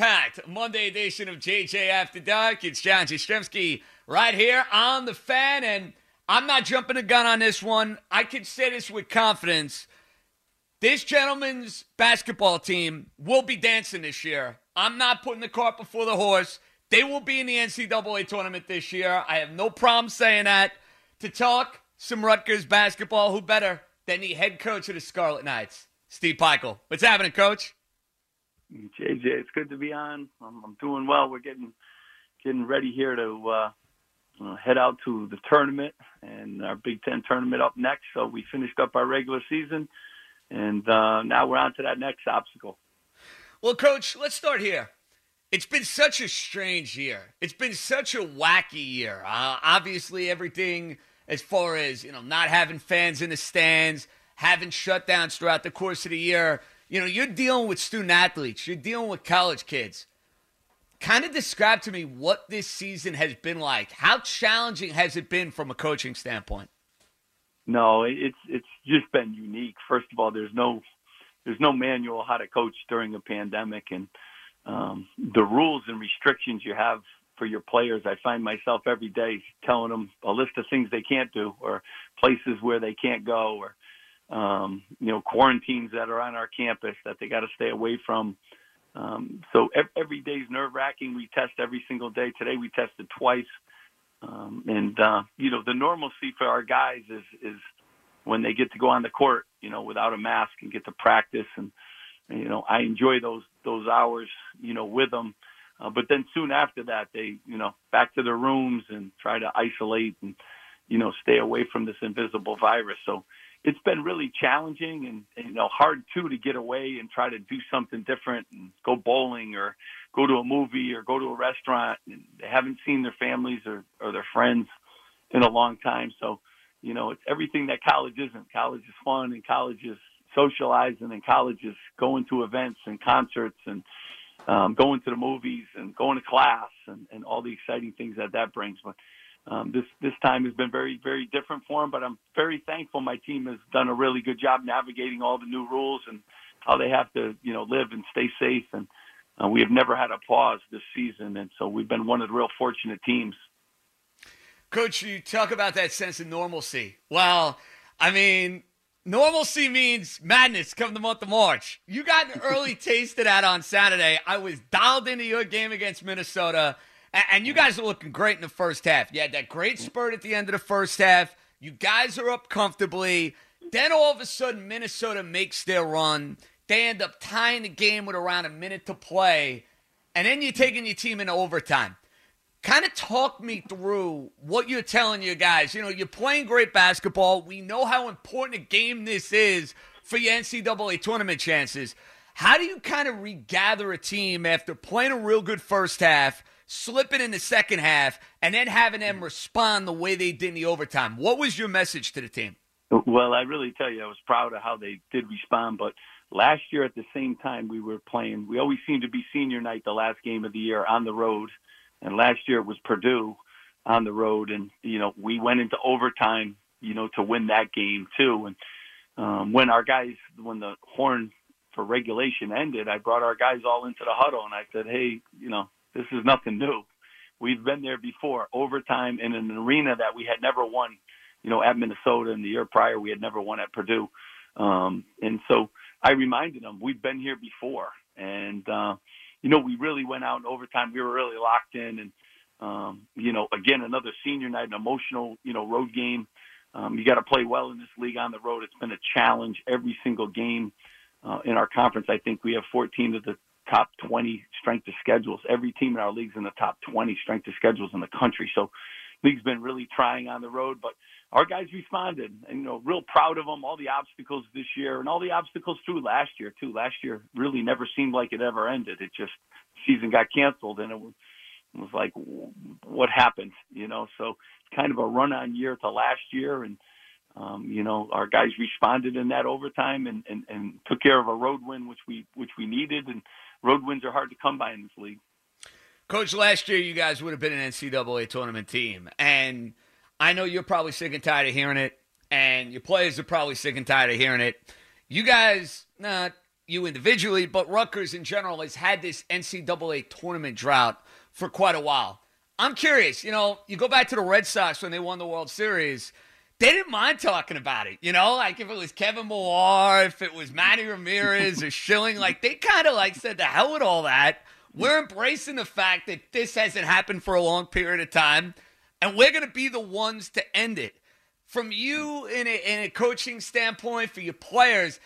jam-packed Monday edition of JJ After Dark. It's John Jastremski right here on the fan, and I'm not jumping the gun on this one. I can say this with confidence. This gentleman's basketball team will be dancing this year. I'm not putting the cart before the horse. They will be in the NCAA tournament this year. I have no problem saying that. To talk some Rutgers basketball, who better than the head coach of the Scarlet Knights, Steve Pikiell? What's happening, coach? JJ, it's good to be on. I'm, I'm doing well. We're getting getting ready here to uh, head out to the tournament and our Big Ten tournament up next. So we finished up our regular season, and uh, now we're on to that next obstacle. Well, coach, let's start here. It's been such a strange year. It's been such a wacky year. Uh, obviously, everything as far as you know, not having fans in the stands, having shutdowns throughout the course of the year. You know, you're dealing with student athletes. You're dealing with college kids. Kind of describe to me what this season has been like. How challenging has it been from a coaching standpoint? No, it's it's just been unique. First of all, there's no there's no manual how to coach during a pandemic, and um, the rules and restrictions you have for your players. I find myself every day telling them a list of things they can't do, or places where they can't go, or um, you know quarantines that are on our campus that they got to stay away from. Um, so every, every day is nerve wracking. We test every single day. Today we tested twice. Um, and uh, you know the normalcy for our guys is is when they get to go on the court, you know, without a mask and get to practice, and you know I enjoy those those hours, you know, with them. Uh, but then soon after that, they you know back to their rooms and try to isolate and you know stay away from this invisible virus. So it's been really challenging and, and you know hard too to get away and try to do something different and go bowling or go to a movie or go to a restaurant. And they haven't seen their families or, or their friends in a long time. So, you know, it's everything that college isn't. College is fun and college is socializing and college is going to events and concerts and um, going to the movies and going to class and, and all the exciting things that that brings. But um, this this time has been very very different for them. But I'm very thankful my team has done a really good job navigating all the new rules and how they have to you know live and stay safe and uh, we have never had a pause this season, and so we've been one of the real fortunate teams. Coach, you talk about that sense of normalcy. Well, I mean, normalcy means madness come the month of March. You got an early taste of that on Saturday. I was dialed into your game against Minnesota, and you guys are looking great in the first half. You had that great spurt at the end of the first half. You guys are up comfortably. Then all of a sudden, Minnesota makes their run. They end up tying the game with around a minute to play. And then you're taking your team into overtime. Kind of talk me through what you're telling your guys. You know, you're playing great basketball. We know how important a game this is for your NCAA tournament chances. How do you kind of regather a team after playing a real good first half, slipping in the second half, and then having them respond the way they did in the overtime? What was your message to the team? Well, I really tell you, I was proud of how they did respond, but last year at the same time we were playing, we always seem to be senior night, the last game of the year on the road. And last year it was Purdue. on the road, and you know we went into overtime, you know, to win that game too. And um, when our guys, when the horn for regulation ended, I brought our guys all into the huddle, and I said, "Hey, you know, this is nothing new. We've been there before, overtime in an arena that we had never won, you know, at Minnesota, and the year prior we had never won at Purdue." Um, and so I reminded them, we've been here before, and uh, you know, we really went out in overtime. We were really locked in, and um, you know, again, another senior night, an emotional, you know, road game. Um, you got to play well in this league on the road. It's been a challenge every single game uh, in our conference. I think we have 14 of the top 20 strength of schedules. Every team in our league's in the top 20 strength of schedules in the country. So, league's been really trying on the road, but our guys responded and you know real proud of them all the obstacles this year and all the obstacles through last year too last year really never seemed like it ever ended it just season got canceled and it was, it was like what happened you know so kind of a run on year to last year and um, you know our guys responded in that overtime and, and and took care of a road win which we which we needed and road wins are hard to come by in this league Coach, last year you guys would have been an NCAA tournament team, and I know you're probably sick and tired of hearing it, and your players are probably sick and tired of hearing it. You guys, not you individually, but Rutgers in general, has had this NCAA tournament drought for quite a while. I'm curious, you know, you go back to the Red Sox when they won the World Series. They didn't mind talking about it, you know, like if it was Kevin Millar, if it was Manny Ramirez or Schilling, like they kind of like said, the hell with all that. We're embracing the fact that this hasn't happened for a long period of time and we're going to be the ones to end it. From you, in a, in a coaching standpoint, for your players,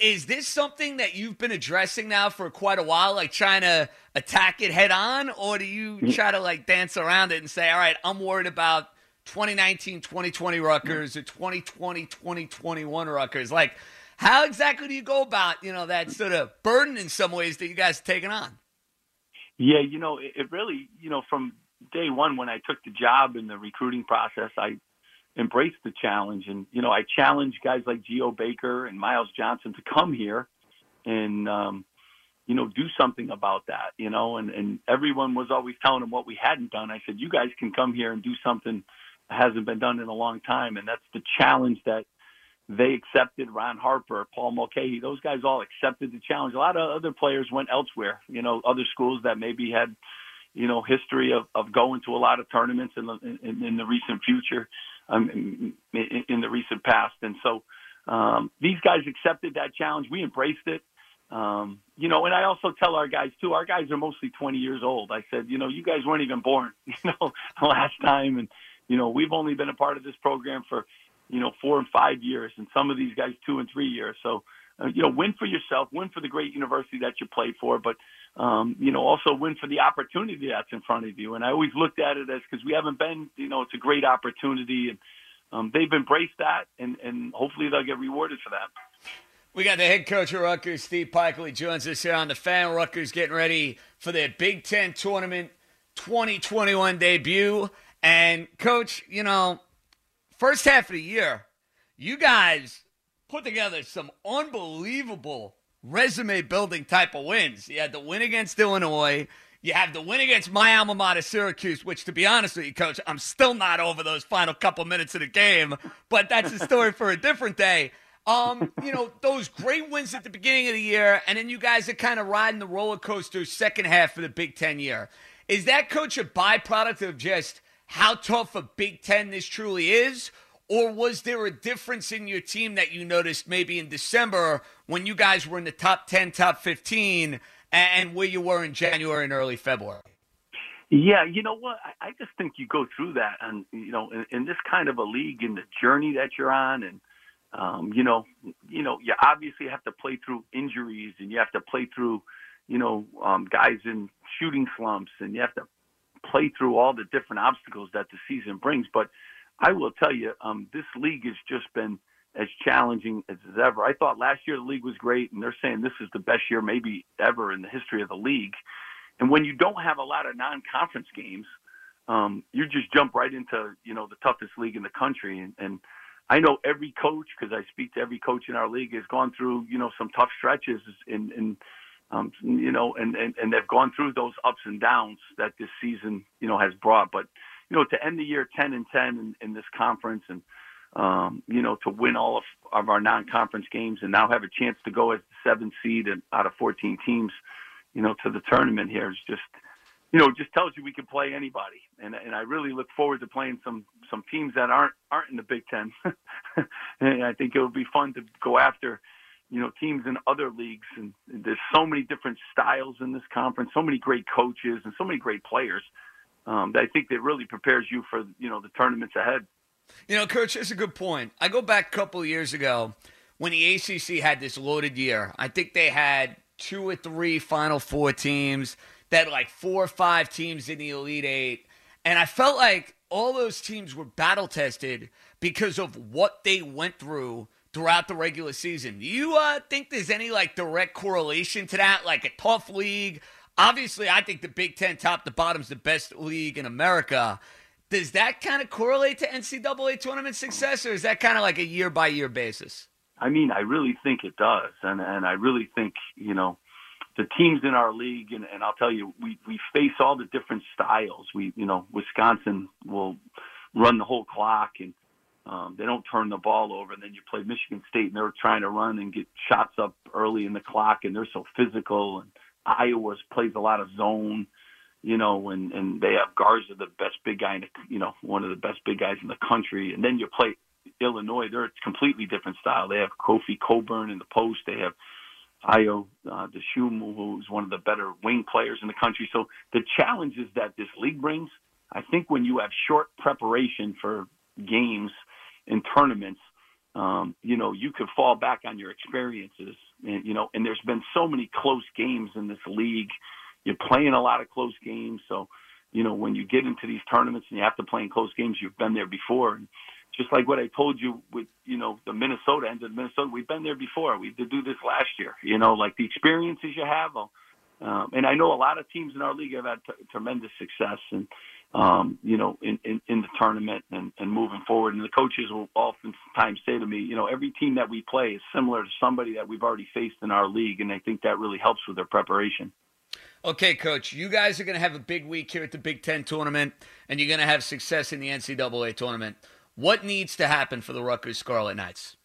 is this something that you've been addressing now for quite a while, like trying to attack it head on, or do you try to like dance around it and say, all right, I'm worried about 2019 2020 Rutgers or 2020 2021 Rutgers? Like, how exactly do you go about, you know, that sort of burden in some ways that you guys are taking on? Yeah, you know, it, it really, you know, from day one when I took the job in the recruiting process, I embraced the challenge, and you know, I challenged guys like Geo Baker and Myles Johnson to come here and um, you know do something about that. You know, and and everyone was always telling them what we hadn't done. I said, you guys can come here and do something hasn't been done in a long time, and that's the challenge that they accepted Ron Harper, Paul Mulcahy, those guys all accepted the challenge. A lot of other players went elsewhere, you know, other schools that maybe had, you know, history of, of going to a lot of tournaments in the, in, in the recent future, um, in, in the recent past. And so um, these guys accepted that challenge. We embraced it. Um, you know, and I also tell our guys too, our guys are mostly 20 years old. I said, you know, you guys weren't even born, you know, last time. And, you know, we've only been a part of this program for, you know, four and five years, and some of these guys two and three years. So, uh, you know, win for yourself, win for the great university that you play for, but, um, you know, also win for the opportunity that's in front of you. And I always looked at it as because we haven't been, you know, it's a great opportunity, and um, they've embraced that, and and hopefully they'll get rewarded for that. We got the head coach of Rutgers, Steve Pikiell, joins us here on the fan. Rutgers getting ready for their Big Ten tournament 2021 debut. And, coach, you know, first half of the year, you guys put together some unbelievable resume building type of wins. You had the win against Illinois. You have the win against my alma mater, Syracuse, which, to be honest with you, coach, I'm still not over those final couple minutes of the game, but that's a story for a different day. Um, you know, those great wins at the beginning of the year, and then you guys are kind of riding the roller coaster second half of the Big Ten year. Is that, coach, a byproduct of just how tough a Big Ten this truly is? Or was there a difference in your team that you noticed maybe in December when you guys were in the top 10, top 15, and where you were in January and early February? Yeah, you know what? I, just think you go through that, and you know, in, in this kind of a league, in the journey that you're on, and um, you know, you know, you obviously have to play through injuries, and you have to play through, you know, um, guys in shooting slumps, and you have to play through all the different obstacles that the season brings. But I will tell you, um, this league has just been as challenging as ever. I thought last year the league was great, and they're saying this is the best year maybe ever in the history of the league. And when you don't have a lot of non-conference games, um, you just jump right into you know the toughest league in the country. And, and I know every coach because I speak to every coach in our league has gone through you know some tough stretches in, in um, you know, and, and and they've gone through those ups and downs that this season you know has brought. But you know, to end the year 10 and 10 in, in this conference and, um, you know, to win all of, of our non-conference games and now have a chance to go as the seventh seed and out of 14 teams, you know, to the tournament here is just, you know, just tells you we can play anybody. And, and I really look forward to playing some, some teams that aren't, aren't in the Big Ten. and I think it would be fun to go after, you know, teams in other leagues. And there's so many different styles in this conference, so many great coaches and so many great players um, that I think that really prepares you for, you know, the tournaments ahead. You know, Coach, that's a good point. I go back a couple of years ago when the ACC had this loaded year. I think they had two or three Final Four teams, that like four or five teams in the Elite Eight. And I felt like all those teams were battle tested because of what they went through throughout the regular season. Do you uh, think there's any like direct correlation to that? Like a tough league? Obviously, I think the Big Ten top to bottom is the best league in America. Does that kind of correlate to NCAA tournament success, or is that kind of like a year by year basis? I mean, I really think it does, and and I really think you know the teams in our league, and, and I'll tell you, we we face all the different styles. We you know Wisconsin will run the whole clock, and um, they don't turn the ball over. And then you play Michigan State, and they're trying to run and get shots up early in the clock, and they're so physical. And Iowa plays a lot of zone, you know, and and they have Garza, the best big guy, in the, you know, one of the best big guys in the country. And then you play Illinois, they're a completely different style. They have Kofi Cockburn in the post. They have Ayo uh, who's one of the better wing players in the country. So the challenges that this league brings, I think when you have short preparation for games and tournaments, um, you know, you could fall back on your experiences. And, you know, and there's been so many close games in this league. You're playing a lot of close games. So, you know, when you get into these tournaments and you have to play in close games, you've been there before. And just like what I told you with, you know, the Minnesota end of Minnesota, we've been there before. We did do this last year, you know, like the experiences you have. Um, and I know a lot of teams in our league have had t- tremendous success and, um, you know, in, in, in the tournament and, and moving forward. And the coaches will oftentimes say to me, you know, every team that we play is similar to somebody that we've already faced in our league. And I think that really helps with their preparation. Okay, coach, you guys are going to have a big week here at the Big Ten tournament, and you're going to have success in the NCAA tournament. What needs to happen for the Rutgers Scarlet Knights?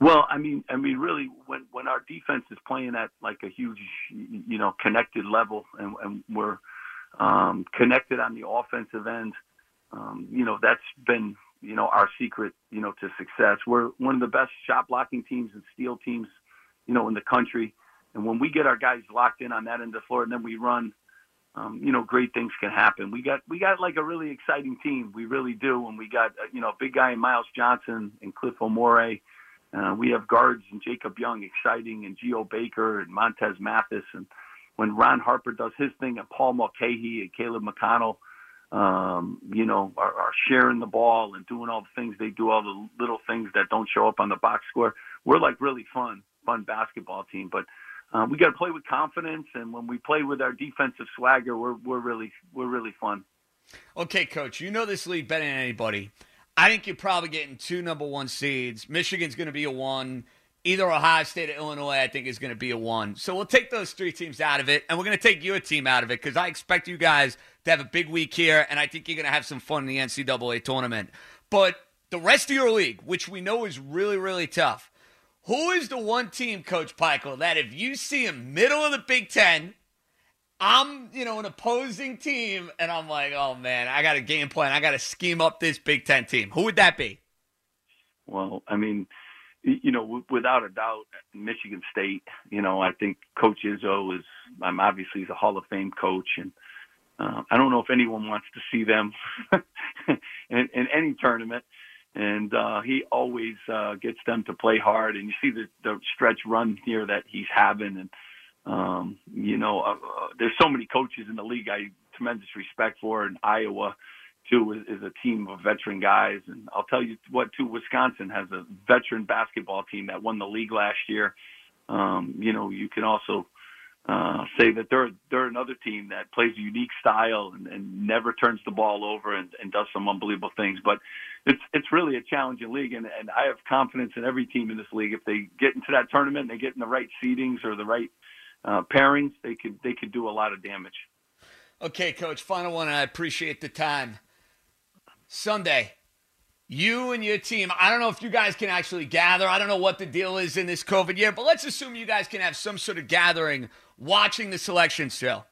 Well, I mean, I mean, really, when when our defense is playing at like a huge, you know, connected level, and, and we're um, connected on the offensive end, um, you know, that's been, you know, our secret, you know, to success. We're one of the best shot blocking teams and steal teams, you know, in the country. And when we get our guys locked in on that end of the floor, and then we run um, you know, great things can happen. We got we got like a really exciting team. We really do, and we got uh, you know a big guy in Myles Johnson and Cliff Omoruyi. Uh, we have guards and Jacob Young, exciting, and Geo Baker and Montez Mathis. And when Ron Harper does his thing, and Paul Mulcahy and Caleb McConnell, um, you know, are, are sharing the ball and doing all the things they do, all the little things that don't show up on the box score. We're like really fun, fun basketball team. But uh, we got to play with confidence, and when we play with our defensive swagger, we're we're really we're really fun. Okay, coach, you know this league better than anybody. I think you're probably getting two number one seeds. Michigan's going to be a one. Either Ohio State or Illinois, I think, is going to be a one. So we'll take those three teams out of it, and we're going to take your team out of it because I expect you guys to have a big week here, and I think you're going to have some fun in the NCAA tournament. But the rest of your league, which we know is really, really tough, who is the one team, Coach Pikiell, that if you see him middle of the Big Ten, I'm, you know, an opposing team, and I'm like, oh man, I got a game plan. I got to scheme up this Big Ten team. Who would that be? Well, I mean, you know, without a doubt, Michigan State. You know, I think Coach Izzo is. I'm obviously he's a Hall of Fame coach, and uh, I don't know if anyone wants to see them in, in any tournament and uh, he always uh, gets them to play hard. And you see the, the stretch run here that he's having, and um, you know, uh, uh, there's so many coaches in the league I tremendous respect for. And Iowa, too, is, is a team of veteran guys. And I'll tell you what, too, Wisconsin has a veteran basketball team that won the league last year. Um, you know, you can also uh, say that they're they're another team that plays a unique style and, and never turns the ball over and, and does some unbelievable things. But it's it's really a challenging league, and, and I have confidence in every team in this league. If they get into that tournament, and they get in the right seedings or the right uh, pairings, they could they could do a lot of damage. Okay, coach. Final one. I appreciate the time. Sunday, you and your team, I don't know if you guys can actually gather. I don't know what the deal is in this COVID year, but let's assume you guys can have some sort of gathering watching the selection show.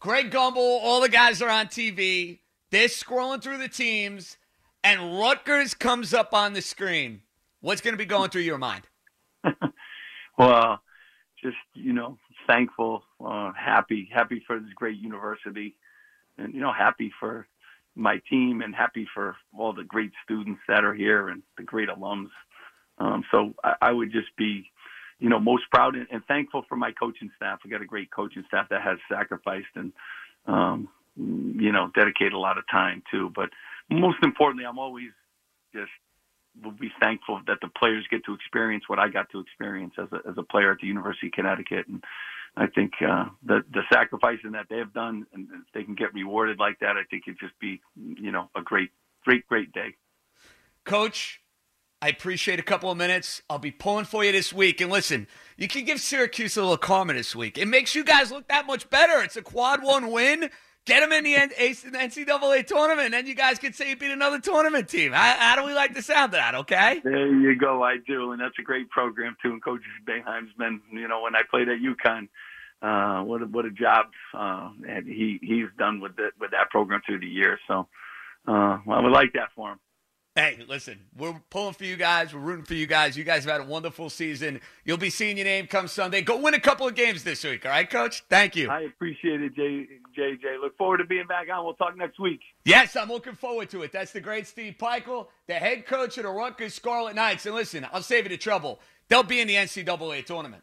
Greg Gumbel, all the guys are on TV. They're scrolling through the teams, and Rutgers comes up on the screen. What's going to be going through your mind? well, just you know, thankful, uh, happy, happy for this great university, and you know, happy for my team and happy for all the great students that are here and the great alums. Um, so I, I, would just be, you know, most proud and, and, thankful for my coaching staff. We got a great coaching staff that has sacrificed and, um, you know, dedicated a lot of time too. But most importantly, I'm always just will be thankful that the players get to experience what I got to experience as a as a player at the University of Connecticut, and I think uh, the the sacrificing that they have done, and if they can get rewarded like that, I think it'd just be you know a great great great day. Coach, I appreciate a couple of minutes. I'll be pulling for you this week. And listen, you can give Syracuse a little karma this week. It makes you guys look that much better. It's a quad one win. Get them in the NCAA tournament, and then you guys can say you beat another tournament team. How, how, do we like the sound of that? Okay. There you go. I do, and that's a great program too. And Coach Boeheim's been, you know, when I played at UConn, uh, what a, what a job uh, and he he's done with the, with that program through the years. So, uh, well, I would like that for him. Hey, listen, we're pulling for you guys. We're rooting for you guys. You guys have had a wonderful season. You'll be seeing your name come Sunday. Go win a couple of games this week, all right, Coach? Thank you. I appreciate it, J- JJ. Look forward to being back on. We'll talk next week. Yes, I'm looking forward to it. That's the great Steve Pikiell, the head coach of the Rutgers Scarlet Knights. And listen, I'll save you the trouble. They'll be in the NCAA tournament.